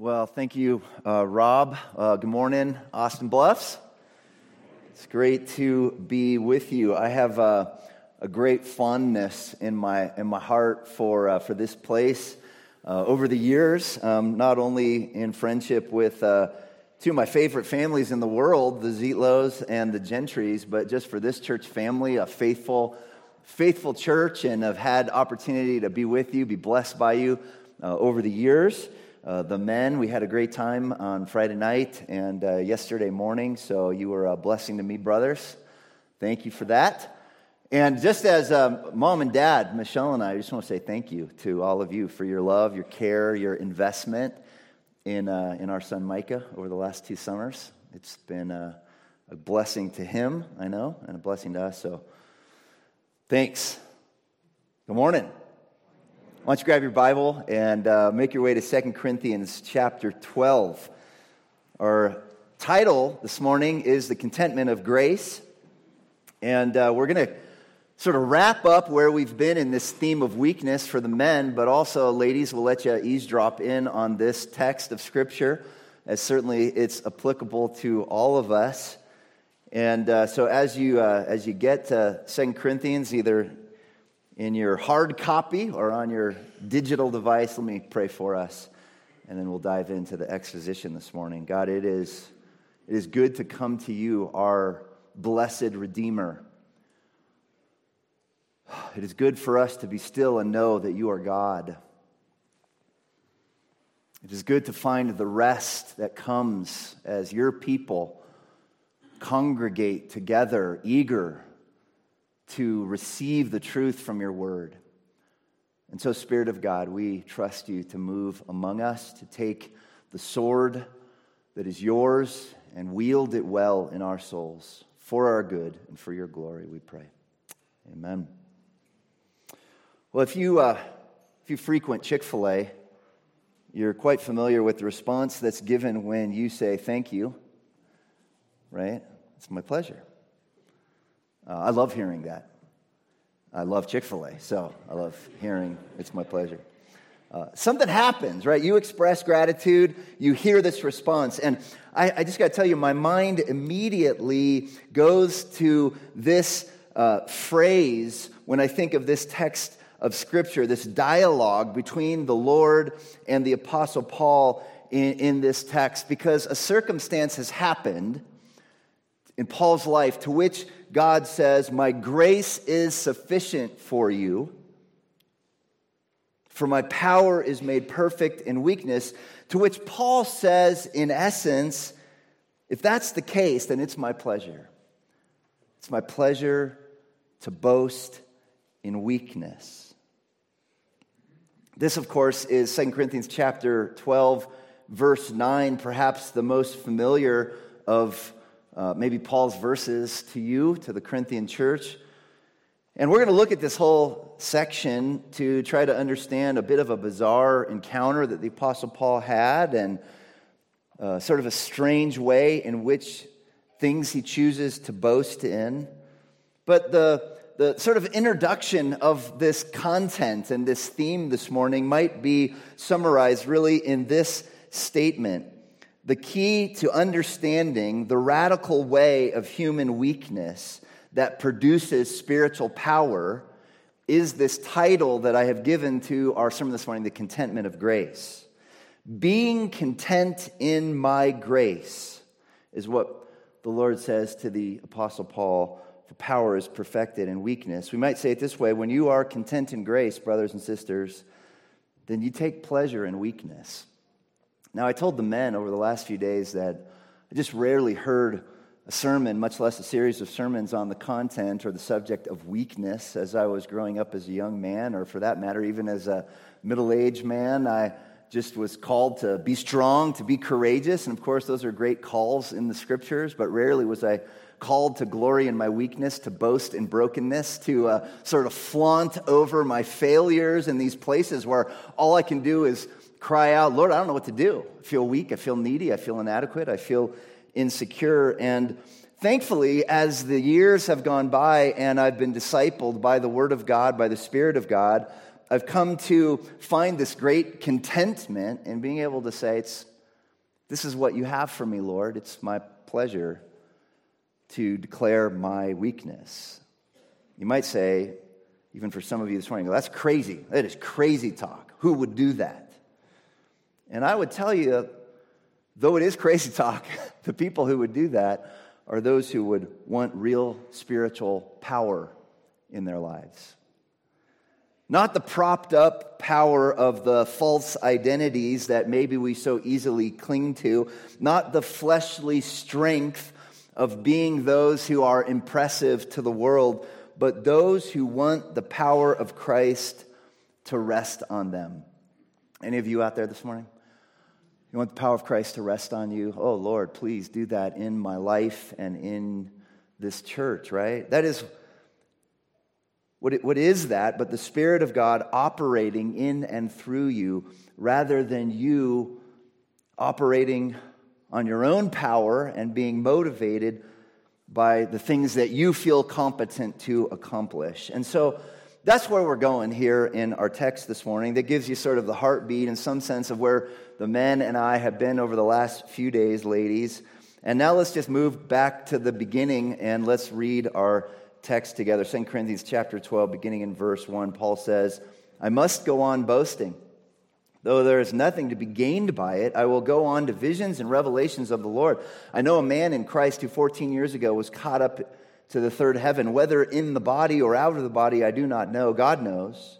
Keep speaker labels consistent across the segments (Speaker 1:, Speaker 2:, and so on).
Speaker 1: Well, thank you, uh, Rob. Uh, good morning, Austin Bluffs. It's great to be with you. I have uh, a great fondness in my in my heart for uh, for this place. Uh, over the years, um, not only in friendship with uh, two of my favorite families in the world, the Zietlows and the Gentrys, but just for this church family, a faithful, faithful church, and I've had opportunity to be with you, be blessed by you over the years uh, the men. We had a great time on Friday night and uh, yesterday morning, so you were a blessing to me, brothers. Thank you for that. And just as um, mom and dad, Michelle and I, I just want to say thank you to all of you for your love, your care, your investment in, uh, in our son Micah over the last two summers. It's been a, a blessing to him, I know, and a blessing to us. So thanks. Good morning. Why don't you grab your Bible and uh, make your way to 2 Corinthians chapter 12. Our title this morning is The Contentment of Grace. And uh, we're going to sort of wrap up where we've been in this theme of weakness for the men, but also, ladies, we'll let you eavesdrop in on this text of Scripture, as certainly it's applicable to all of us. And uh, so, as you, uh, as you get to 2 Corinthians, either in your hard copy or on your digital device, let me pray for us, and then we'll dive into the exposition this morning. God, it is, it is good to come to you, our blessed Redeemer. It is good for us to be still and know that you are God. It is good to find the rest that comes as your people congregate together, eager to receive the truth from your word. And so, Spirit of God, we trust you to move among us, to take the sword that is yours and wield it well in our souls for our good and for your glory, we pray. Amen. Well, if you, uh, if you frequent Chick fil A, you're quite familiar with the response that's given when you say thank you, right? It's my pleasure. Uh, I love hearing that. I love Chick fil A, so I love hearing it's my pleasure. Uh, something happens, right? You express gratitude, you hear this response. And I, I just got to tell you, my mind immediately goes to this uh, phrase when I think of this text of Scripture, this dialogue between the Lord and the Apostle Paul in, in this text, because a circumstance has happened in Paul's life to which God says, My grace is sufficient for you, for my power is made perfect in weakness. To which Paul says, in essence, if that's the case, then it's my pleasure. It's my pleasure to boast in weakness. This, of course, is 2 Corinthians chapter 12, verse 9, perhaps the most familiar of uh, maybe Paul's verses to you, to the Corinthian church. And we're going to look at this whole section to try to understand a bit of a bizarre encounter that the Apostle Paul had and uh, sort of a strange way in which things he chooses to boast in. But the, the sort of introduction of this content and this theme this morning might be summarized really in this statement the key to understanding the radical way of human weakness that produces spiritual power is this title that I have given to our sermon this morning, The Contentment of Grace. Being content in my grace is what the Lord says to the Apostle Paul. For power is perfected in weakness. We might say it this way when you are content in grace, brothers and sisters, then you take pleasure in weakness. Now, I told the men over the last few days that I just rarely heard a sermon, much less a series of sermons on the content or the subject of weakness as I was growing up as a young man, or for that matter, even as a middle aged man. I just was called to be strong, to be courageous. And of course, those are great calls in the scriptures, but rarely was I called to glory in my weakness, to boast in brokenness, to uh, sort of flaunt over my failures in these places where all I can do is cry out, Lord, I don't know what to do. I feel weak. I feel needy. I feel inadequate. I feel insecure. And thankfully, as the years have gone by and I've been discipled by the Word of God, by the Spirit of God, I've come to find this great contentment in being able to say, it's, this is what you have for me, Lord. It's my pleasure to declare my weakness. You might say, even for some of you this morning, that's crazy. That is crazy talk. Who would do that? And I would tell you, though it is crazy talk, the people who would do that are those who would want real spiritual power in their lives. Not the propped up power of the false identities that maybe we so easily cling to, not the fleshly strength of being those who are impressive to the world, but those who want the power of Christ to rest on them. Any of you out there this morning? You want the power of Christ to rest on you? Oh, Lord, please do that in my life and in this church, right? That is what, it, what is that but the Spirit of God operating in and through you rather than you operating on your own power and being motivated by the things that you feel competent to accomplish. And so that's where we're going here in our text this morning. That gives you sort of the heartbeat in some sense of where the men and I have been over the last few days, ladies. And now let's just move back to the beginning and let's read our text together. 2 Corinthians chapter 12, beginning in verse 1, Paul says, I must go on boasting. Though there is nothing to be gained by it, I will go on to visions and revelations of the Lord. I know a man in Christ who 14 years ago was caught up to the third heaven, whether in the body or out of the body, I do not know. God knows.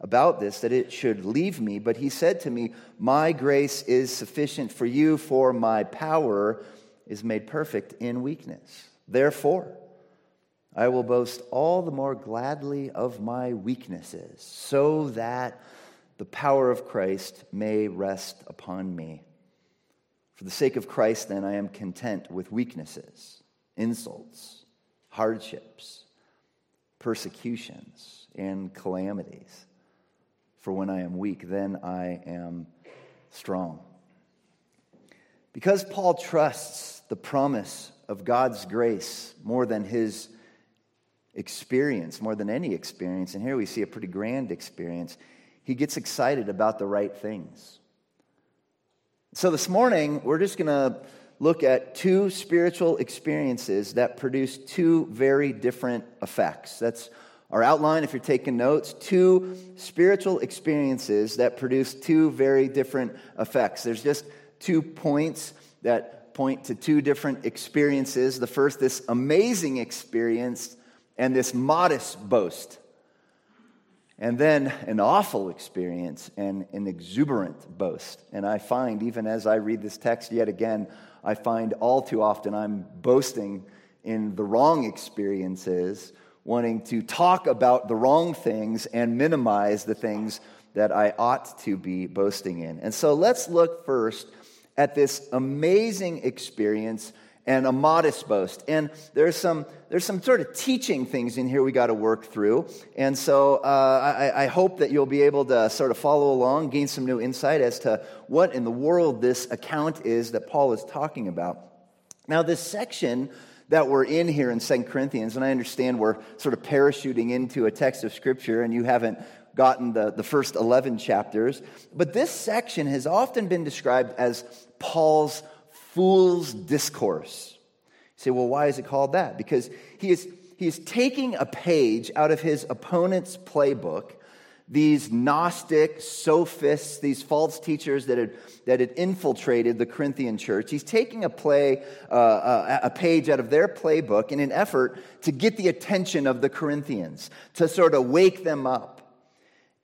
Speaker 1: about this, that it should leave me, but he said to me, My grace is sufficient for you, for my power is made perfect in weakness. Therefore, I will boast all the more gladly of my weaknesses, so that the power of Christ may rest upon me. For the sake of Christ, then, I am content with weaknesses, insults, hardships persecutions and calamities. For when I am weak, then I am strong. Because Paul trusts the promise of God's grace more than his experience, more than any experience, and here we see a pretty grand experience, he gets excited about the right things. So this morning, we're just going to look at two spiritual experiences that produce two very different effects. That's our outline if you're taking notes. Two spiritual experiences that produce two very different effects. There's just two points that point to two different experiences. The first, this amazing experience, and this modest boast. And then an awful experience and an exuberant boast. And I find, even as I read this text yet again, I find all too often I'm boasting in the wrong experiences, wanting to talk about the wrong things and minimize the things that I ought to be boasting in. And so let's look first at this amazing experience and a modest boast. And there's some, there's some sort of teaching things in here we got to work through. And so uh, I, I, hope that you'll be able to sort of follow along, gain some new insight as to what in the world this account is that Paul is talking about. Now, this section that we're in here in 2 Corinthians, and I understand we're sort of parachuting into a text of Scripture and you haven't gotten the, the first 11 chapters, but this section has often been described as Paul's fool's discourse. You say, well, why is it called that? Because he is, he is taking a page out of his opponent's playbook, these Gnostic sophists, these false teachers that had, that had infiltrated the Corinthian church. He's taking a play, uh, uh, a page out of their playbook in an effort to get the attention of the Corinthians, to sort of wake them up.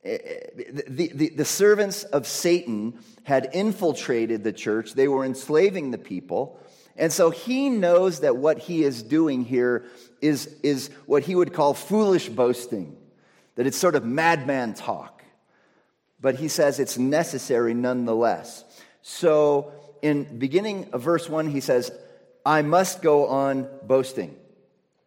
Speaker 1: Eh, eh, the, the, the, servants of Satan had infiltrated the church, they were enslaving the people. And so he knows that what he is doing here is, is what he would call foolish boasting, that it's sort of madman talk. But he says it's necessary nonetheless. So in beginning of verse 1, he says, I must go on boasting.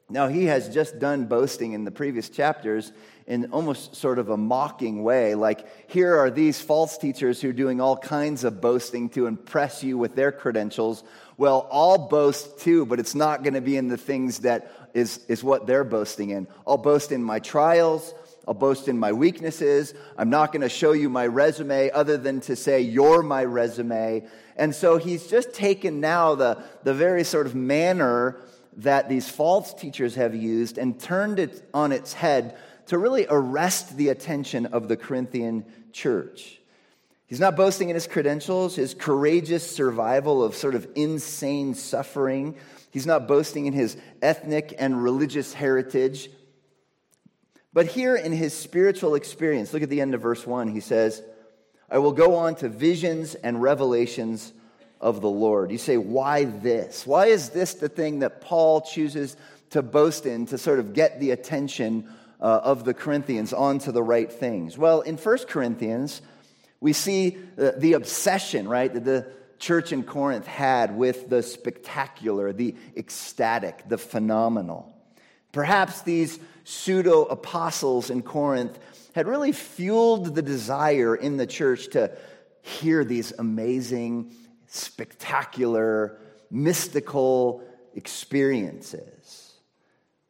Speaker 1: Now, he has just done boasting in the previous chapters in almost sort of a mocking way. Like, here are these false teachers who are doing all kinds of boasting to impress you with their credentials. Well, I'll boast too, but it's not going to be in the things that is, is what they're boasting in. I'll boast in my trials. I'll boast in my weaknesses. I'm not going to show you my resume other than to say, You're my resume. And so he's just taken now the, the very sort of manner that these false teachers have used and turned it on its head to really arrest the attention of the Corinthian church. He's not boasting in his credentials, his courageous survival of sort of insane suffering. He's not boasting in his ethnic and religious heritage. But here in his spiritual experience, look at the end of verse 1. He says, I will go on to visions and revelations of the Lord. You say, why this? Why is this the thing that Paul chooses to boast in to sort of get the attention uh, of the Corinthians onto the right things? Well, in 1 Corinthians, we see the, the obsession, right, that the church in Corinth had with the spectacular, the ecstatic, the phenomenal. Perhaps these pseudo apostles in Corinth had really fueled the desire in the church to hear these amazing spectacular, mystical experiences.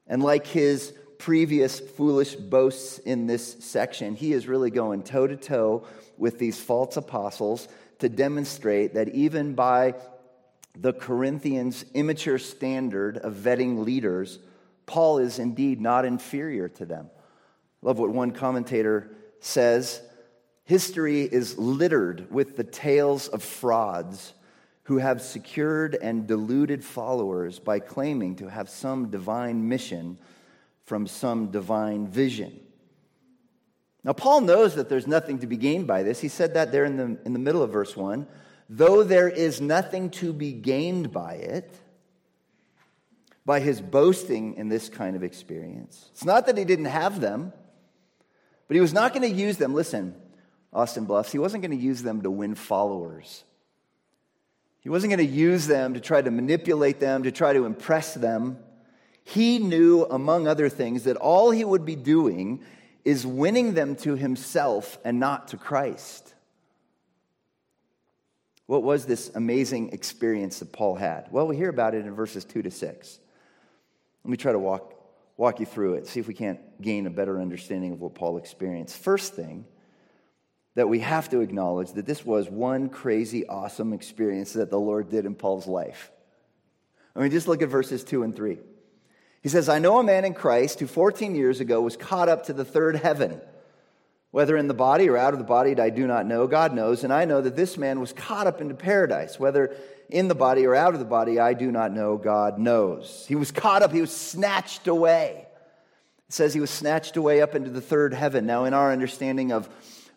Speaker 1: And like his previous foolish boasts in this section, he is really going toe to toe with these false apostles to demonstrate that even by the Corinthians' immature standard of vetting leaders, Paul is indeed not inferior to them. Love what one commentator says History is littered with the tales of frauds who have secured and deluded followers by claiming to have some divine mission from some divine vision. Now, Paul knows that there's nothing to be gained by this. He said that there in the, in the middle of verse 1. Though there is nothing to be gained by it, by his boasting in this kind of experience. It's not that he didn't have them, but he was not going to use them. Listen, Austin Bluffs, he wasn't going to use them to win followers. He wasn't going to use them to try to manipulate them, to try to impress them. He knew, among other things, that all he would be doing is winning them to himself and not to Christ. What was this amazing experience that Paul had? Well, we hear about it in verses 2 to 6. Let me try to walk, walk you through it, see if we can't gain a better understanding of what Paul experienced. First thing, that we have to acknowledge that this was one crazy, awesome experience that the Lord did in Paul's life. I mean, just look at verses 2 and 3. He says, I know a man in Christ who 14 years ago was caught up to the third heaven. Whether in the body or out of the body, I do not know. God knows. And I know that this man was caught up into paradise. Whether in the body or out of the body, I do not know. God knows. He was caught up, he was snatched away. It says he was snatched away up into the third heaven. Now, in our understanding of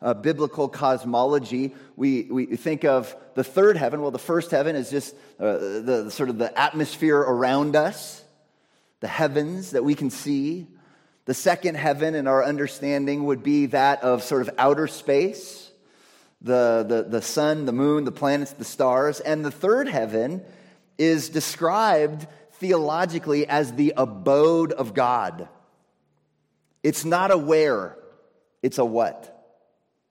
Speaker 1: uh, biblical cosmology, we, we think of the third heaven. Well, the first heaven is just uh, the, the sort of the atmosphere around us, the heavens that we can see. The second heaven, in our understanding, would be that of sort of outer space the, the, the sun, the moon, the planets, the stars. And the third heaven is described theologically as the abode of God. It's not a where, it's a what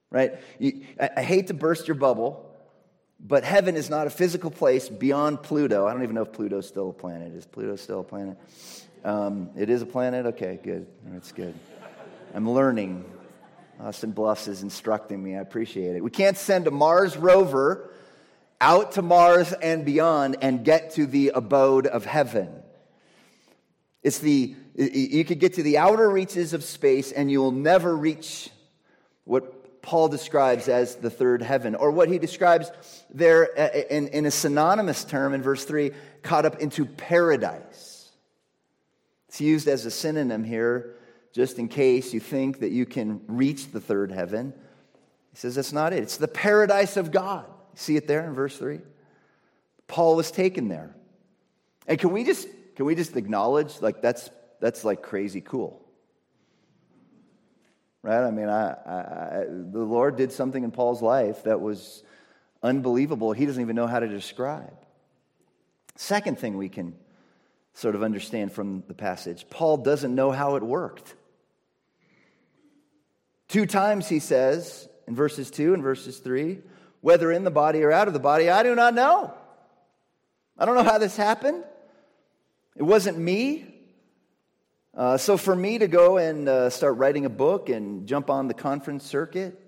Speaker 1: right? You, I, I hate to burst your bubble, but heaven is not a physical place beyond Pluto. I don't even know if Pluto's still a planet. Is Pluto still a planet? Um, it is a planet? Okay, good. That's good. I'm learning. Austin Bluffs is instructing me. I appreciate it. We can't send a Mars rover out to Mars and beyond and get to the abode of heaven. It's the, you could get to the outer reaches of space and you will never reach what Paul describes as the third heaven, or what he describes there uh, in, in a synonymous term in verse 3 caught up into paradise. It's used as a synonym here, just in case you think that you can reach the third heaven. He says that's not it. It's the paradise of God. See it there in verse 3? Paul was taken there. And can we just can we just acknowledge like that's that's like crazy cool? Right? I mean, I, I, the Lord did something in Paul's life that was unbelievable. He doesn't even know how to describe. Second thing we can sort of understand from the passage Paul doesn't know how it worked. Two times he says in verses 2 and verses 3 whether in the body or out of the body, I do not know. I don't know how this happened. It wasn't me. Uh, so for me to go and uh, start writing a book and jump on the conference circuit,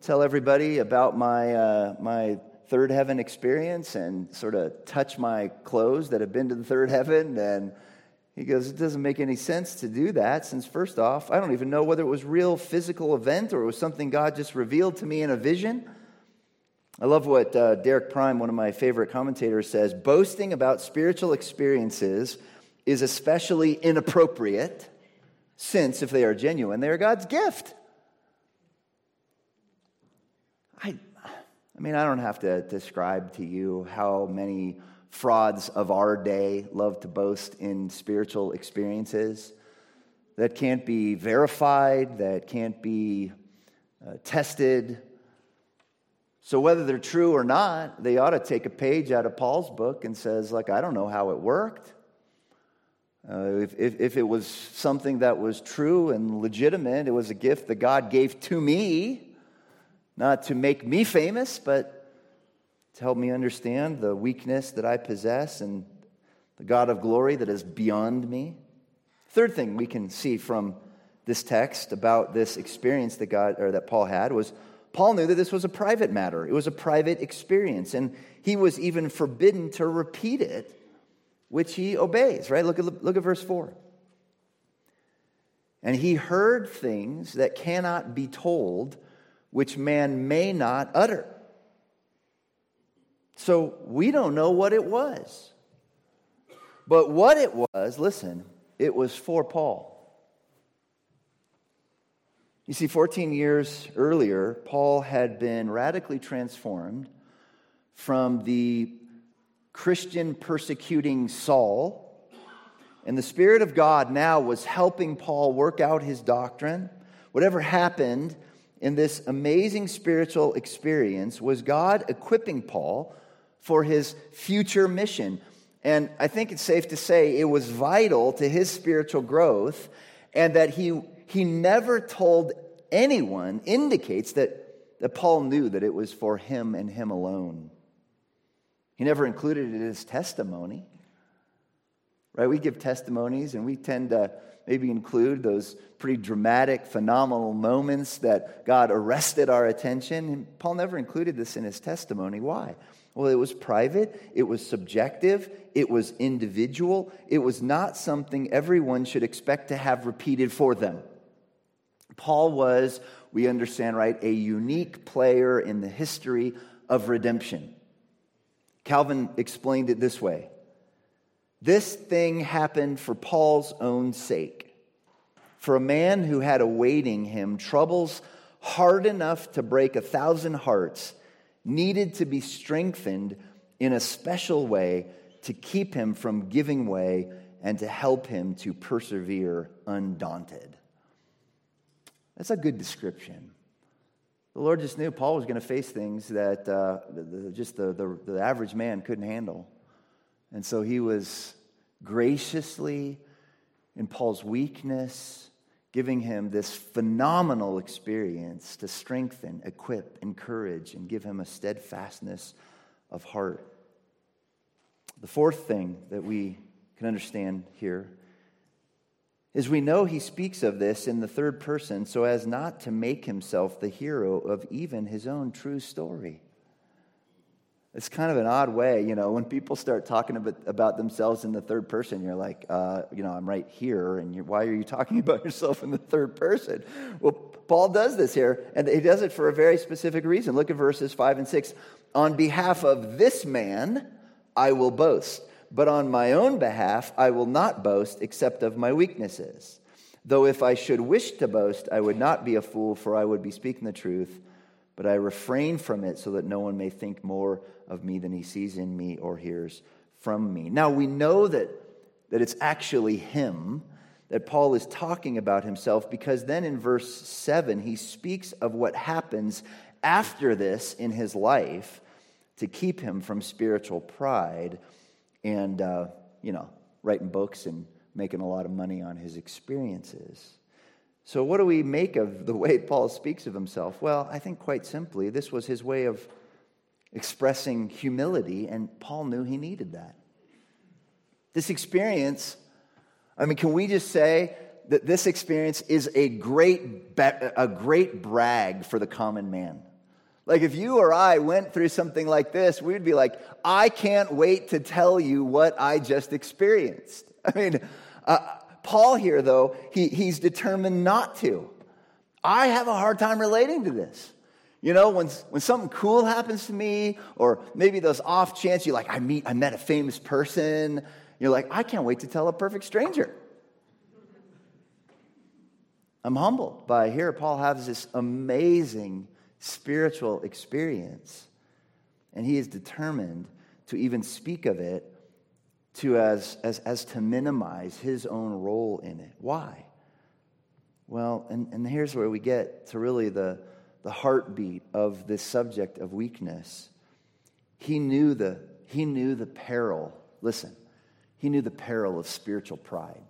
Speaker 1: tell everybody about my, uh, my third heaven experience and sort of touch my clothes that have been to the third heaven. And he goes, It doesn't make any sense to do that since, first off, I don't even know whether it was real physical event or it was something God just revealed to me in a vision. I love what uh, Derek Prime, one of my favorite commentators, says boasting about spiritual experiences is especially inappropriate since, if they are genuine, they are God's gift. I, I mean, I don't have to describe to you how many frauds of our day love to boast in spiritual experiences that can't be verified, that can't be uh, tested so whether they're true or not, they ought to take a page out of Paul's book and says, like, I don't know how it worked. Uh, if, if, if, it was something that was true and legitimate, it was a gift that God gave to me, not to make me famous, but to help me understand the weakness that I possess and the God of glory that is beyond me. Third thing we can see from this text about this experience that God or that Paul had was Paul knew that this was a private matter, it was a private experience, and he was even forbidden to repeat it, which he obeys, right? Look at, look at verse 4. And he heard things that cannot be told, which man may not utter. So we don't know what it was. But what it was, listen, it was for Paul. You see, 14 years earlier, Paul had been radically transformed from the Christian persecuting Saul. And the Spirit of God now was helping Paul work out his doctrine. Whatever happened in this amazing spiritual experience was God equipping Paul for his future mission. And I think it's safe to say it was vital to his spiritual growth and that he he never told anyone indicates that, that Paul knew that it was for him and him alone. He never included it in his testimony. Right? We give testimonies and we tend to maybe include those pretty dramatic, phenomenal moments that God arrested our attention. And Paul never included this in his testimony. Why? Well, it was private, it was subjective, it was individual, it was not something everyone should expect to have repeated for them. Paul was, we understand, right, a unique player in the history of redemption. Calvin explained it this way This thing happened for Paul's own sake. For a man who had awaiting him troubles hard enough to break a thousand hearts needed to be strengthened in a special way to keep him from giving way and to help him to persevere undaunted. That's a good description. The Lord just knew Paul was going to face things that uh, just the, the, the average man couldn't handle. And so he was graciously, in Paul's weakness, giving him this phenomenal experience to strengthen, equip, encourage, and give him a steadfastness of heart. The fourth thing that we can understand here is we know he speaks of this in the third person so as not to make himself the hero of even his own true story. It's kind of an odd way, you know, when people start talking about, about themselves in the third person, you're like, uh, you know, I'm right here, and why are you talking about yourself in the third person? Well, Paul does this here, and he does it for a very specific reason. Look at verses 5 and 6. On behalf of this man, I will boast but on my own behalf, I will not boast except of my weaknesses. Though if I should wish to boast, I would not be a fool, for I would be speaking the truth. But I refrain from it so that no one may think more of me than he sees in me or hears from me. Now we know that, that it's actually him that Paul is talking about himself because then in verse 7 he speaks of what happens after this in his life to keep him from spiritual pride and, uh, you know, writing books and making a lot of money on his experiences. So, what do we make of the way Paul speaks of himself? Well, I think quite simply, this was his way of expressing humility, and Paul knew he needed that. This experience, I mean, can we just say that this experience is a great, a great brag for the common man? Like, if you or I went through something like this, we'd be like, I can't wait to tell you what I just experienced. I mean, uh, Paul here, though, he, he's determined not to. I have a hard time relating to this. You know, when, when something cool happens to me, or maybe those off chance you like, I meet, I met a famous person, you're like, I can't wait to tell a perfect stranger. I'm humbled by here. Paul has this amazing spiritual experience, and he is determined to even speak of it to as, as, as to minimize his own role in it. Why? Well, and, and here's where we get to really the, the heartbeat of this subject of weakness. He knew the, he knew the peril. Listen, he knew the peril of spiritual pride.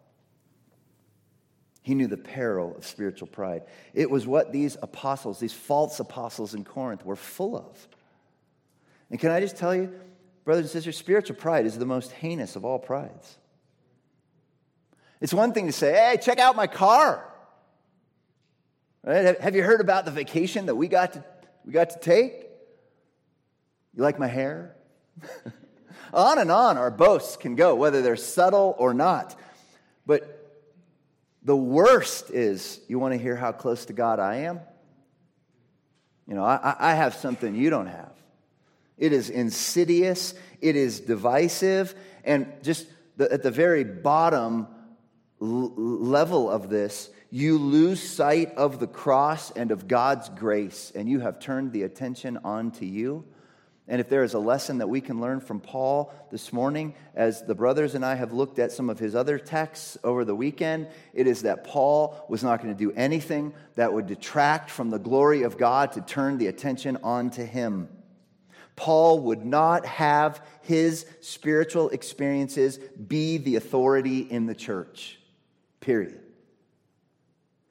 Speaker 1: He knew the peril of spiritual pride. It was what these apostles, these false apostles in Corinth, were full of. And can I just tell you, brothers and sisters, spiritual pride is the most heinous of all prides. It's one thing to say, hey, check out my car. Right? Have you heard about the vacation that we got to, we got to take? You like my hair? on and on our boasts can go, whether they're subtle or not. But the worst is you want to hear how close to God I am? You know, I, I have something you don't have. It is insidious, it is divisive, and just the, at the very bottom l- level of this, you lose sight of the cross and of God's grace, and you have turned the attention onto you. And if there is a lesson that we can learn from Paul this morning, as the brothers and I have looked at some of his other texts over the weekend, it is that Paul was not going to do anything that would detract from the glory of God to turn the attention onto him. Paul would not have his spiritual experiences be the authority in the church, period.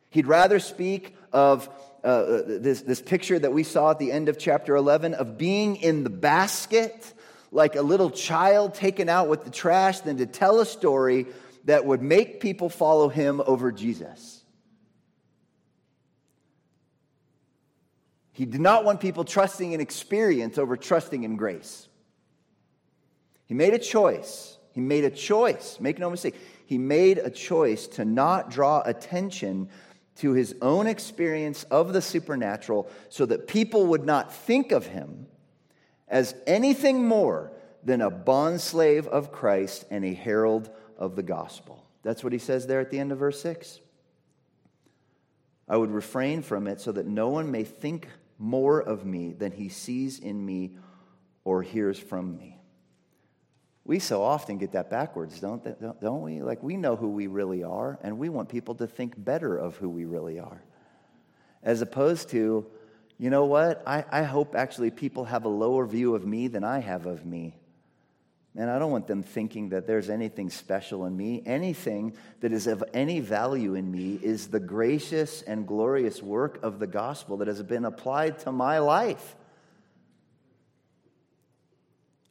Speaker 1: He'd rather speak of uh, uh, this, this picture that we saw at the end of chapter 11 of being in the basket like a little child taken out with the trash than to tell a story that would make people follow him over Jesus. He did not want people trusting in experience over trusting in grace. He made a choice. He made a choice. Make no mistake. He made a choice to not draw attention to his own experience of the supernatural so that people would not think of him as anything more than a bondslave of Christ and a herald of the gospel. That's what he says there at the end of verse 6. I would refrain from it so that no one may think more of me than he sees in me or hears from me. We so often get that backwards, don't, don't we? Like, we know who we really are, and we want people to think better of who we really are. As opposed to, you know what? I, I hope actually people have a lower view of me than I have of me. And I don't want them thinking that there's anything special in me. Anything that is of any value in me is the gracious and glorious work of the gospel that has been applied to my life.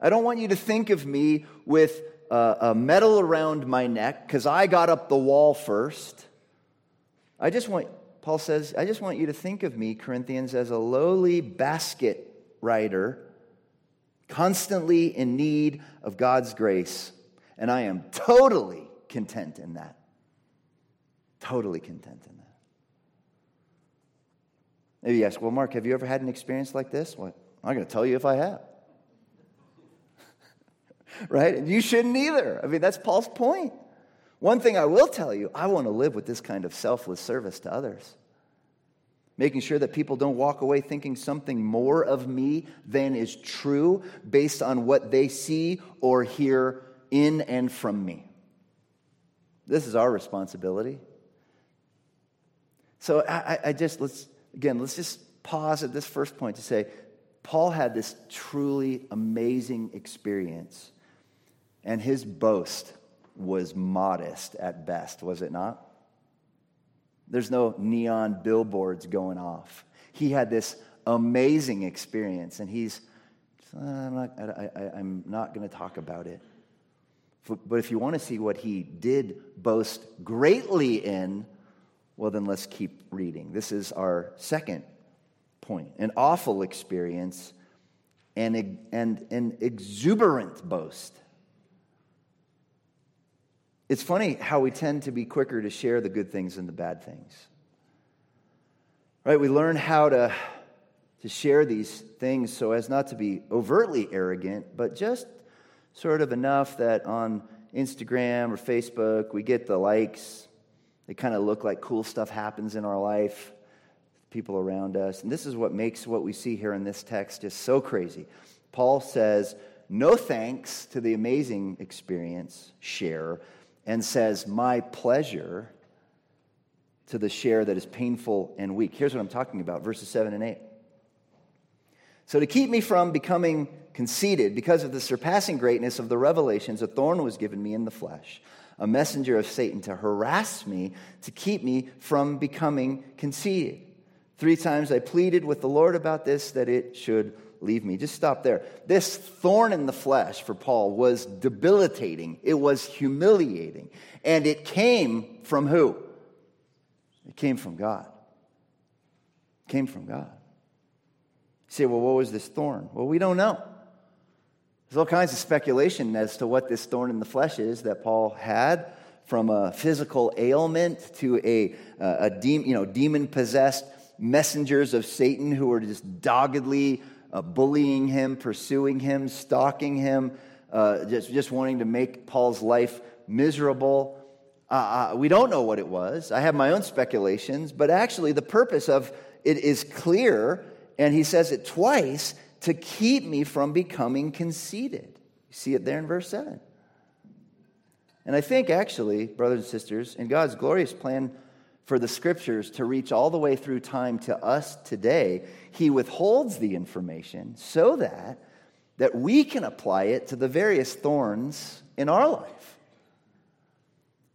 Speaker 1: I don't want you to think of me with a, a medal around my neck because I got up the wall first. I just want, Paul says, I just want you to think of me, Corinthians, as a lowly basket rider constantly in need of God's grace. And I am totally content in that. Totally content in that. Maybe you ask, well, Mark, have you ever had an experience like this? What? I'm going to tell you if I have. right? And you shouldn't either. I mean, that's Paul's point. One thing I will tell you I want to live with this kind of selfless service to others. Making sure that people don't walk away thinking something more of me than is true based on what they see or hear in and from me. This is our responsibility. So I, I just, let's, again, let's just pause at this first point to say Paul had this truly amazing experience, and his boast was modest at best, was it not? There's no neon billboards going off. He had this amazing experience, and he's, uh, I'm not, I, not going to talk about it. But if you want to see what he did boast greatly in, well, then let's keep reading. This is our second point an awful experience and, and an exuberant boast. It's funny how we tend to be quicker to share the good things than the bad things. Right? We learn how to, to share these things so as not to be overtly arrogant, but just sort of enough that on Instagram or Facebook we get the likes. They kind of look like cool stuff happens in our life, people around us. And this is what makes what we see here in this text just so crazy. Paul says, No thanks to the amazing experience, share, and says, My pleasure to the share that is painful and weak. Here's what I'm talking about verses 7 and 8. So, to keep me from becoming conceited, because of the surpassing greatness of the revelations, a thorn was given me in the flesh, a messenger of Satan to harass me, to keep me from becoming conceited. Three times I pleaded with the Lord about this, that it should leave me. Just stop there. This thorn in the flesh for Paul was debilitating, it was humiliating. And it came from who? It came from God. It came from God. You say, well, what was this thorn? Well, we don't know. There's all kinds of speculation as to what this thorn in the flesh is that Paul had, from a physical ailment to a, a, a you know, demon possessed messengers of Satan who were just doggedly uh, bullying him, pursuing him, stalking him, uh, just, just wanting to make Paul's life miserable. Uh, uh, we don't know what it was. I have my own speculations, but actually, the purpose of it is clear, and he says it twice to keep me from becoming conceited. You see it there in verse 7. And I think, actually, brothers and sisters, in God's glorious plan for the scriptures to reach all the way through time to us today, he withholds the information so that that we can apply it to the various thorns in our life.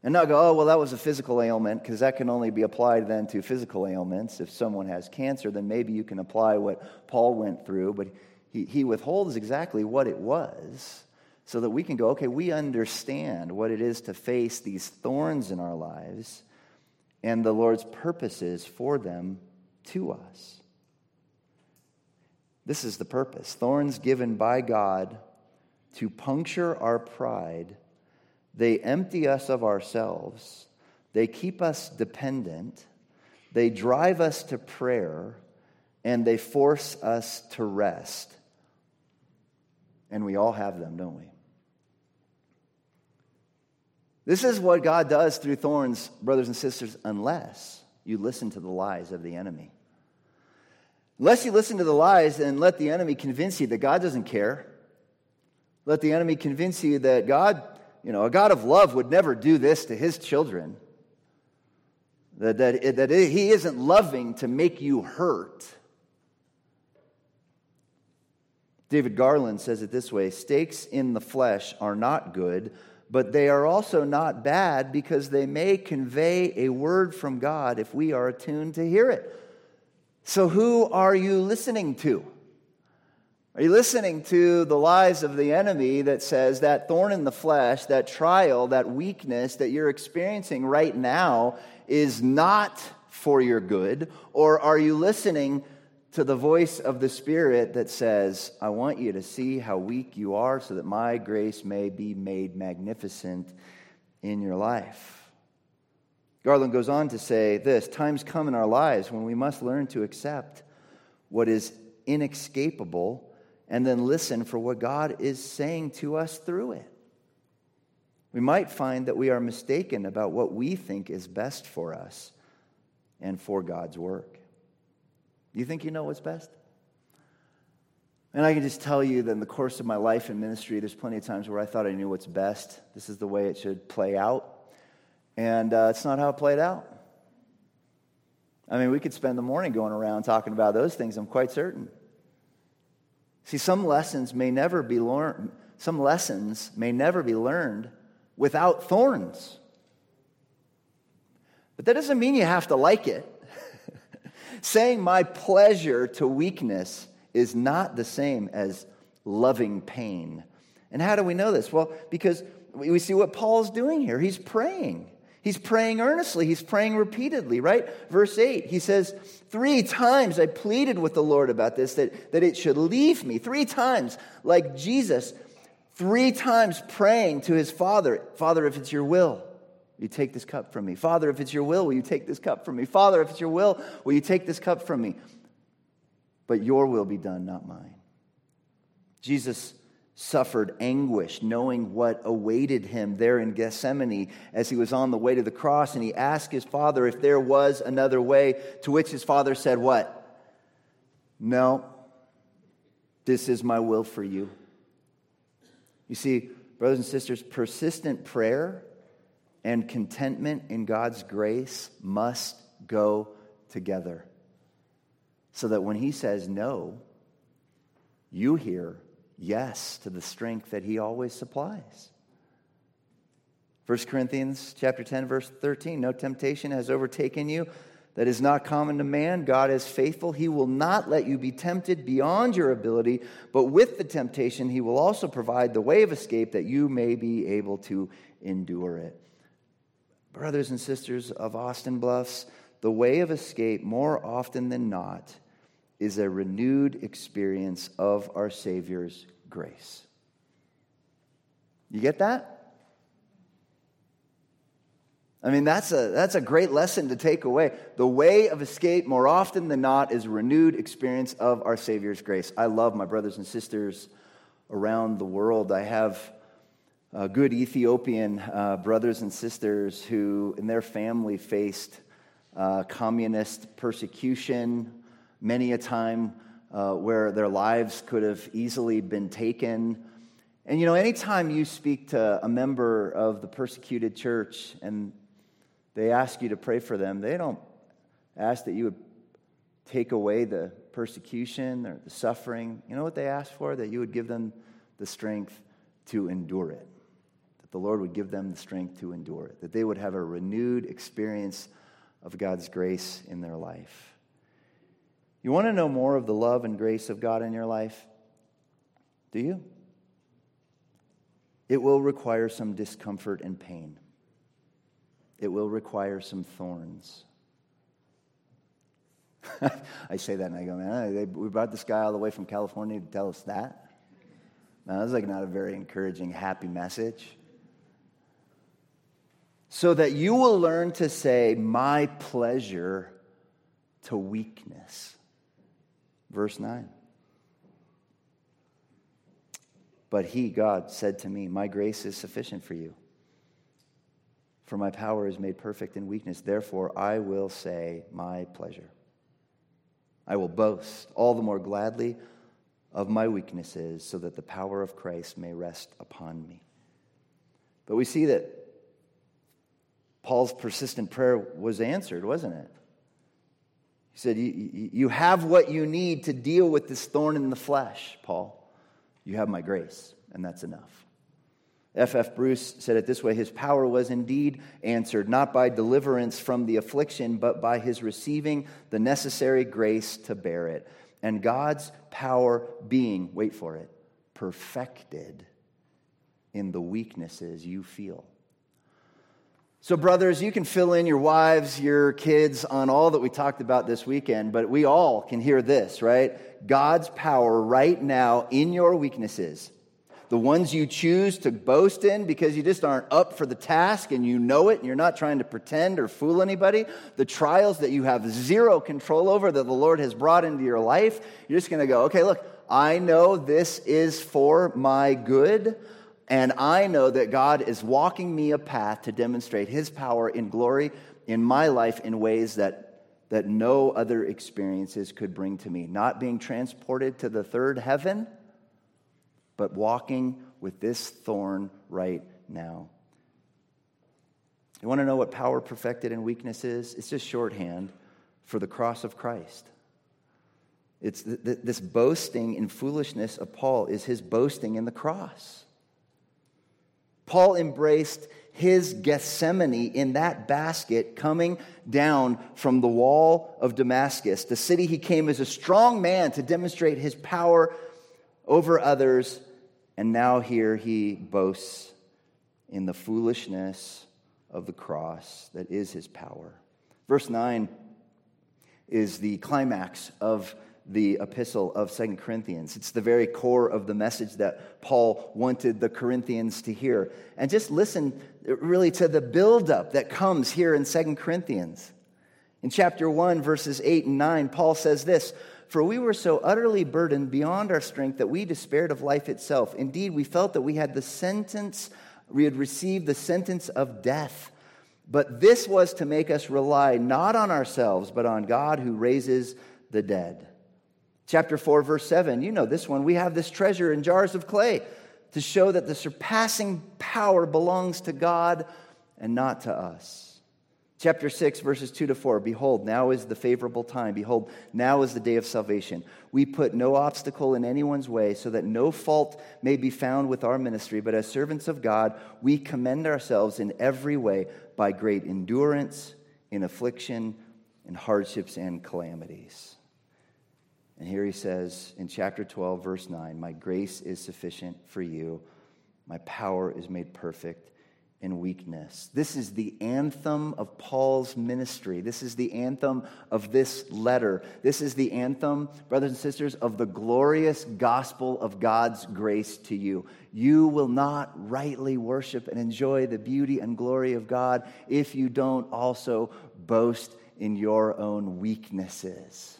Speaker 1: And not go, oh, well, that was a physical ailment, because that can only be applied then to physical ailments. If someone has cancer, then maybe you can apply what Paul went through, but he, he withholds exactly what it was so that we can go, okay, we understand what it is to face these thorns in our lives and the Lord's purposes for them to us. This is the purpose thorns given by God to puncture our pride. They empty us of ourselves, they keep us dependent, they drive us to prayer, and they force us to rest. And we all have them, don't we? This is what God does through thorns, brothers and sisters, unless you listen to the lies of the enemy. Unless you listen to the lies and let the enemy convince you that God doesn't care. Let the enemy convince you that God, you know, a God of love would never do this to his children. That, that, that he isn't loving to make you hurt. David Garland says it this way Stakes in the flesh are not good, but they are also not bad because they may convey a word from God if we are attuned to hear it. So, who are you listening to? Are you listening to the lies of the enemy that says that thorn in the flesh, that trial, that weakness that you're experiencing right now is not for your good? Or are you listening to the voice of the Spirit that says, I want you to see how weak you are so that my grace may be made magnificent in your life. Garland goes on to say this Times come in our lives when we must learn to accept what is inescapable and then listen for what God is saying to us through it. we might find that we are mistaken about what we think is best for us and for God's work. You think you know what's best? And I can just tell you that in the course of my life and ministry, there's plenty of times where I thought I knew what's best. This is the way it should play out. And uh, it's not how it played out. I mean, we could spend the morning going around talking about those things, I'm quite certain. See, some lessons may never be learned, some lessons may never be learned without thorns. But that doesn't mean you have to like it. Saying my pleasure to weakness is not the same as loving pain. And how do we know this? Well, because we see what Paul's doing here. He's praying. He's praying earnestly. He's praying repeatedly, right? Verse 8, he says, Three times I pleaded with the Lord about this, that, that it should leave me. Three times, like Jesus, three times praying to his Father, Father, if it's your will, you take this cup from me? Father, if it's your will, will you take this cup from me? Father, if it's your will, will you take this cup from me? But your will be done, not mine. Jesus suffered anguish knowing what awaited him there in Gethsemane as he was on the way to the cross and he asked his father if there was another way to which his father said what no this is my will for you you see brothers and sisters persistent prayer and contentment in God's grace must go together. So that when He says no, you hear yes to the strength that He always supplies. 1 Corinthians chapter 10 verse 13 no temptation has overtaken you that is not common to man God is faithful he will not let you be tempted beyond your ability but with the temptation he will also provide the way of escape that you may be able to endure it brothers and sisters of Austin Bluffs, the way of escape, more often than not, is a renewed experience of our Savior's grace. You get that? I mean, that's a, that's a great lesson to take away. The way of escape, more often than not, is renewed experience of our Savior's grace. I love my brothers and sisters around the world. I have uh, good Ethiopian uh, brothers and sisters who, in their family, faced uh, communist persecution many a time uh, where their lives could have easily been taken. And you know, anytime you speak to a member of the persecuted church and they ask you to pray for them, they don't ask that you would take away the persecution or the suffering. You know what they ask for? That you would give them the strength to endure it the Lord would give them the strength to endure it, that they would have a renewed experience of God's grace in their life. You want to know more of the love and grace of God in your life? Do you? It will require some discomfort and pain. It will require some thorns. I say that and I go, man, we brought this guy all the way from California to tell us that. Now, that's like not a very encouraging, happy message so that you will learn to say, My pleasure to weakness. Verse 9. But he, God, said to me, My grace is sufficient for you, for my power is made perfect in weakness. Therefore, I will say, My pleasure. I will boast all the more gladly of my weaknesses, so that the power of Christ may rest upon me. But we see that Paul's persistent prayer was answered, wasn't it? He said, You have what you need to deal with this thorn in the flesh, Paul. You have my grace, and that's enough. F. F. Bruce said it this way His power was indeed answered, not by deliverance from the affliction, but by his receiving the necessary grace to bear it. And God's power being, wait for it, perfected in the weaknesses you feel. So, brothers, you can fill in your wives, your kids on all that we talked about this weekend, but we all can hear this, right? God's power right now in your weaknesses. The ones you choose to boast in because you just aren't up for the task and you know it and you're not trying to pretend or fool anybody. The trials that you have zero control over that the Lord has brought into your life, you're just going to go, okay, look, I know this is for my good. And I know that God is walking me a path to demonstrate his power in glory in my life in ways that, that no other experiences could bring to me. Not being transported to the third heaven, but walking with this thorn right now. You want to know what power perfected in weakness is? It's just shorthand for the cross of Christ. It's th- th- this boasting in foolishness of Paul is his boasting in the cross. Paul embraced his Gethsemane in that basket coming down from the wall of Damascus, the city he came as a strong man to demonstrate his power over others. And now here he boasts in the foolishness of the cross that is his power. Verse 9 is the climax of the epistle of Second Corinthians. It's the very core of the message that Paul wanted the Corinthians to hear. And just listen really to the buildup that comes here in Second Corinthians. In chapter 1, verses 8 and 9, Paul says this For we were so utterly burdened beyond our strength that we despaired of life itself. Indeed, we felt that we had the sentence we had received the sentence of death. But this was to make us rely not on ourselves, but on God who raises the dead. Chapter 4, verse 7, you know this one. We have this treasure in jars of clay to show that the surpassing power belongs to God and not to us. Chapter 6, verses 2 to 4 Behold, now is the favorable time. Behold, now is the day of salvation. We put no obstacle in anyone's way so that no fault may be found with our ministry, but as servants of God, we commend ourselves in every way by great endurance, in affliction, in hardships, and calamities. And here he says in chapter 12, verse 9 My grace is sufficient for you, my power is made perfect in weakness. This is the anthem of Paul's ministry. This is the anthem of this letter. This is the anthem, brothers and sisters, of the glorious gospel of God's grace to you. You will not rightly worship and enjoy the beauty and glory of God if you don't also boast in your own weaknesses.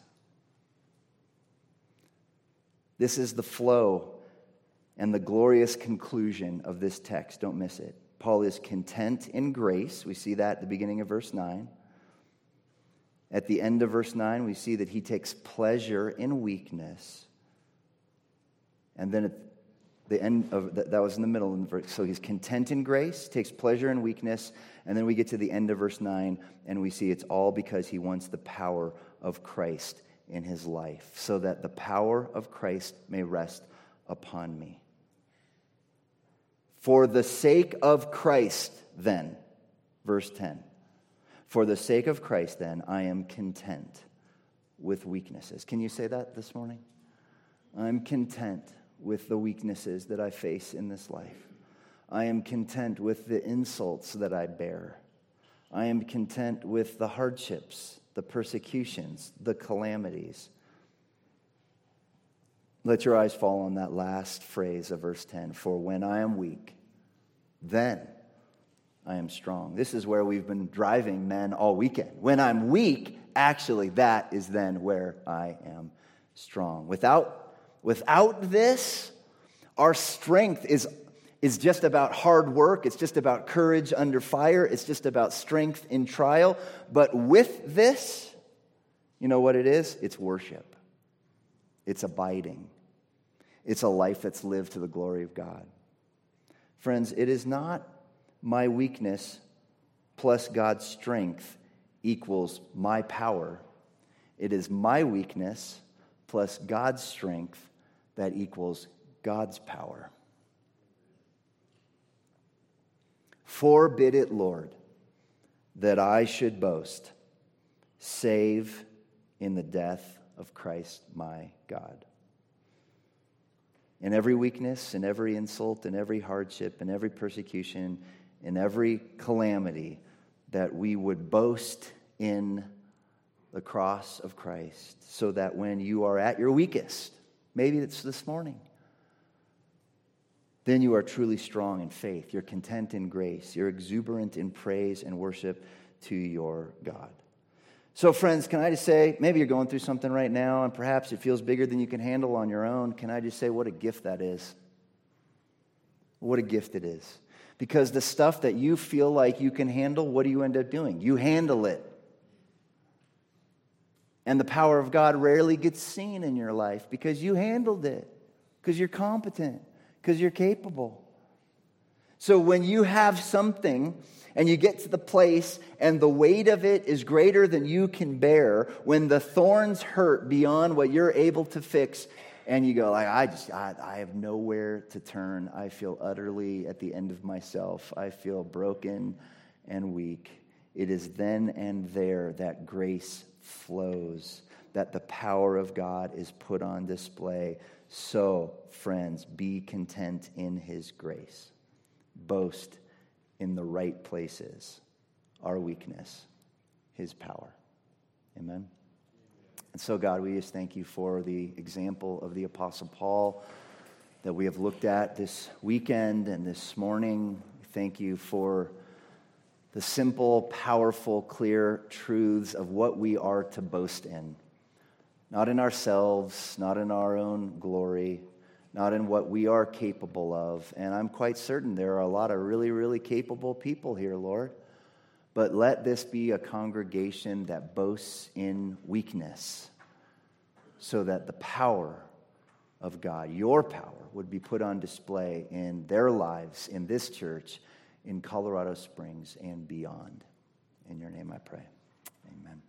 Speaker 1: This is the flow and the glorious conclusion of this text. Don't miss it. Paul is content in grace. We see that at the beginning of verse 9. At the end of verse 9, we see that he takes pleasure in weakness. And then at the end of that, was in the middle of the verse. So he's content in grace, takes pleasure in weakness. And then we get to the end of verse 9, and we see it's all because he wants the power of Christ in his life, so that the power of Christ may rest upon me. For the sake of Christ, then, verse 10. For the sake of Christ, then, I am content with weaknesses. Can you say that this morning? I'm content with the weaknesses that I face in this life. I am content with the insults that I bear. I am content with the hardships, the persecutions, the calamities. Let your eyes fall on that last phrase of verse 10 For when I am weak, then I am strong. This is where we've been driving men all weekend. When I'm weak, actually, that is then where I am strong. Without, without this, our strength is, is just about hard work. It's just about courage under fire. It's just about strength in trial. But with this, you know what it is? It's worship, it's abiding, it's a life that's lived to the glory of God. Friends, it is not my weakness plus God's strength equals my power. It is my weakness plus God's strength that equals God's power. Forbid it, Lord, that I should boast, save in the death of Christ my God. In every weakness, in every insult, in every hardship, in every persecution, in every calamity, that we would boast in the cross of Christ, so that when you are at your weakest, maybe it's this morning, then you are truly strong in faith. You're content in grace. You're exuberant in praise and worship to your God. So, friends, can I just say, maybe you're going through something right now and perhaps it feels bigger than you can handle on your own. Can I just say what a gift that is? What a gift it is. Because the stuff that you feel like you can handle, what do you end up doing? You handle it. And the power of God rarely gets seen in your life because you handled it, because you're competent, because you're capable. So when you have something and you get to the place and the weight of it is greater than you can bear, when the thorns hurt beyond what you're able to fix, and you go like, I just, I, I have nowhere to turn. I feel utterly at the end of myself. I feel broken and weak. It is then and there that grace flows, that the power of God is put on display. So, friends, be content in his grace boast in the right places, our weakness, his power. Amen. And so, God, we just thank you for the example of the Apostle Paul that we have looked at this weekend and this morning. Thank you for the simple, powerful, clear truths of what we are to boast in. Not in ourselves, not in our own glory, not in what we are capable of. And I'm quite certain there are a lot of really, really capable people here, Lord. But let this be a congregation that boasts in weakness so that the power of God, your power, would be put on display in their lives, in this church, in Colorado Springs, and beyond. In your name I pray. Amen.